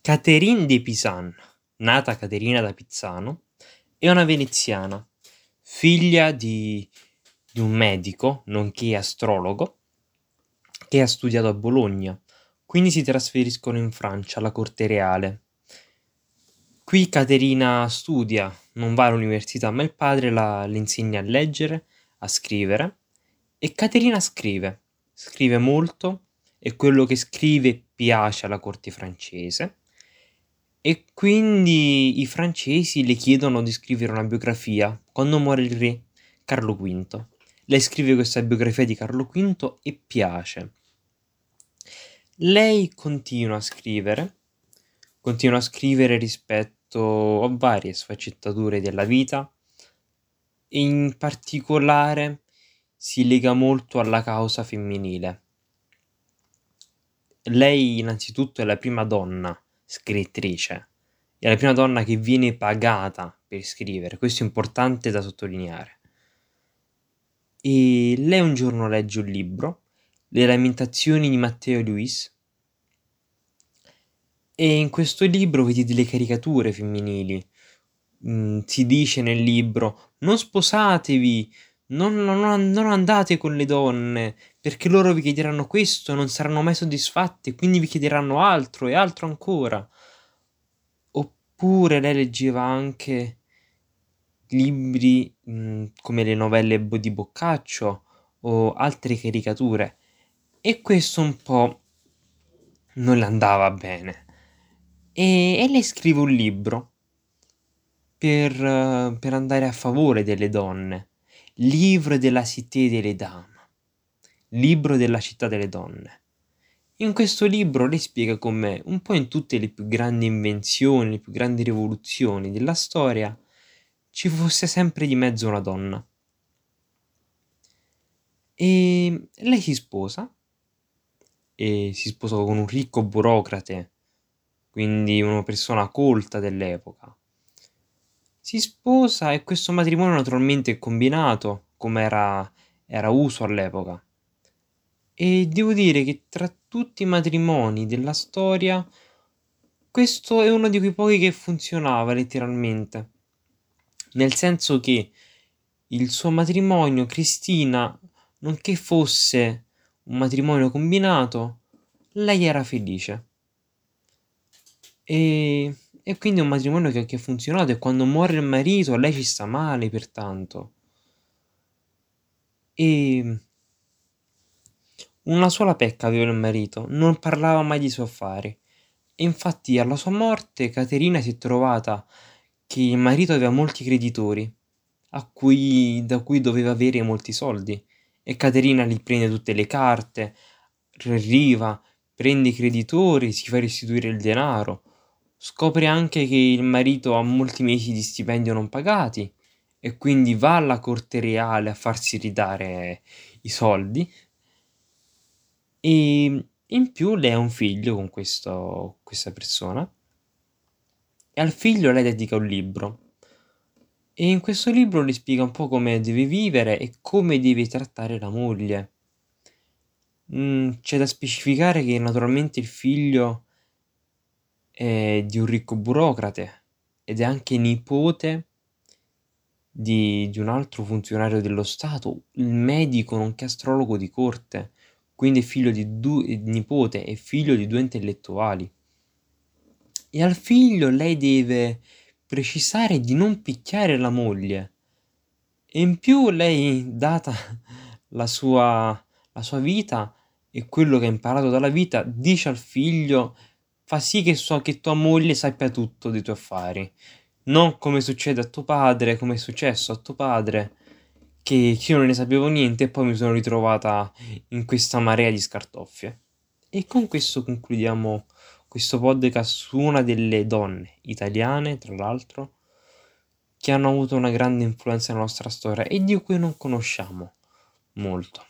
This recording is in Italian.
Catherine de Pisan, nata Caterina da Pizzano, è una veneziana, figlia di, di un medico, nonché astrologo, che ha studiato a Bologna, quindi si trasferiscono in Francia, alla corte reale. Qui Caterina studia, non va all'università, ma il padre la, le insegna a leggere, a scrivere, e Caterina scrive, scrive molto, e quello che scrive piace alla corte francese e quindi i francesi le chiedono di scrivere una biografia quando muore il re Carlo V. Lei scrive questa biografia di Carlo V e piace. Lei continua a scrivere, continua a scrivere rispetto a varie sfaccettature della vita e in particolare si lega molto alla causa femminile. Lei innanzitutto è la prima donna scrittrice, è la prima donna che viene pagata per scrivere, questo è importante da sottolineare. E lei un giorno legge un libro, Le lamentazioni di Matteo Luis, e in questo libro vedi delle caricature femminili. Mm, si dice nel libro: non sposatevi, non, non, non andate con le donne, perché loro vi chiederanno questo e non saranno mai soddisfatti, quindi vi chiederanno altro e altro ancora. Oppure lei leggeva anche libri mh, mm, come le novelle di Boccaccio o altre caricature e questo un po' non le andava bene. E, e lei scrive un libro per, per andare a favore delle donne Livre de la Cité des Dames, libro della città delle donne. In questo libro lei spiega come un po' in tutte le più grandi invenzioni, le più grandi rivoluzioni della storia, ci fosse sempre di mezzo una donna. E lei si sposa, e si sposa con un ricco burocrate, quindi una persona colta dell'epoca si sposa e questo matrimonio naturalmente è combinato, come era, era uso all'epoca. E devo dire che tra tutti i matrimoni della storia, questo è uno di quei pochi che funzionava letteralmente. Nel senso che il suo matrimonio, Cristina, nonché fosse un matrimonio combinato, lei era felice. E e quindi è un matrimonio che, che ha funzionato e quando muore il marito lei ci sta male pertanto. E una sola pecca aveva il marito, non parlava mai di suoi affari. E infatti alla sua morte Caterina si è trovata che il marito aveva molti creditori, cui, da cui doveva avere molti soldi. E Caterina gli prende tutte le carte, arriva, prende i creditori, si fa restituire il denaro Scopre anche che il marito ha molti mesi di stipendio non pagati e quindi va alla corte reale a farsi ridare i soldi. E in più lei ha un figlio con questo, questa persona e al figlio lei dedica un libro. E in questo libro le spiega un po' come deve vivere e come deve trattare la moglie. Mm, c'è da specificare che naturalmente il figlio è di un ricco burocrate ed è anche nipote di, di un altro funzionario dello Stato, il medico nonché astrologo di corte, quindi figlio di due, nipote e figlio di due intellettuali. E al figlio lei deve precisare di non picchiare la moglie. E in più lei, data la sua, la sua vita e quello che ha imparato dalla vita, dice al figlio fa sì che so che tua moglie sappia tutto dei tuoi affari. Non come succede a tuo padre, come è successo a tuo padre, che io non ne sapevo niente e poi mi sono ritrovata in questa marea di scartoffie. E con questo concludiamo questo podcast su una delle donne italiane, tra l'altro, che hanno avuto una grande influenza nella nostra storia e di cui non conosciamo molto.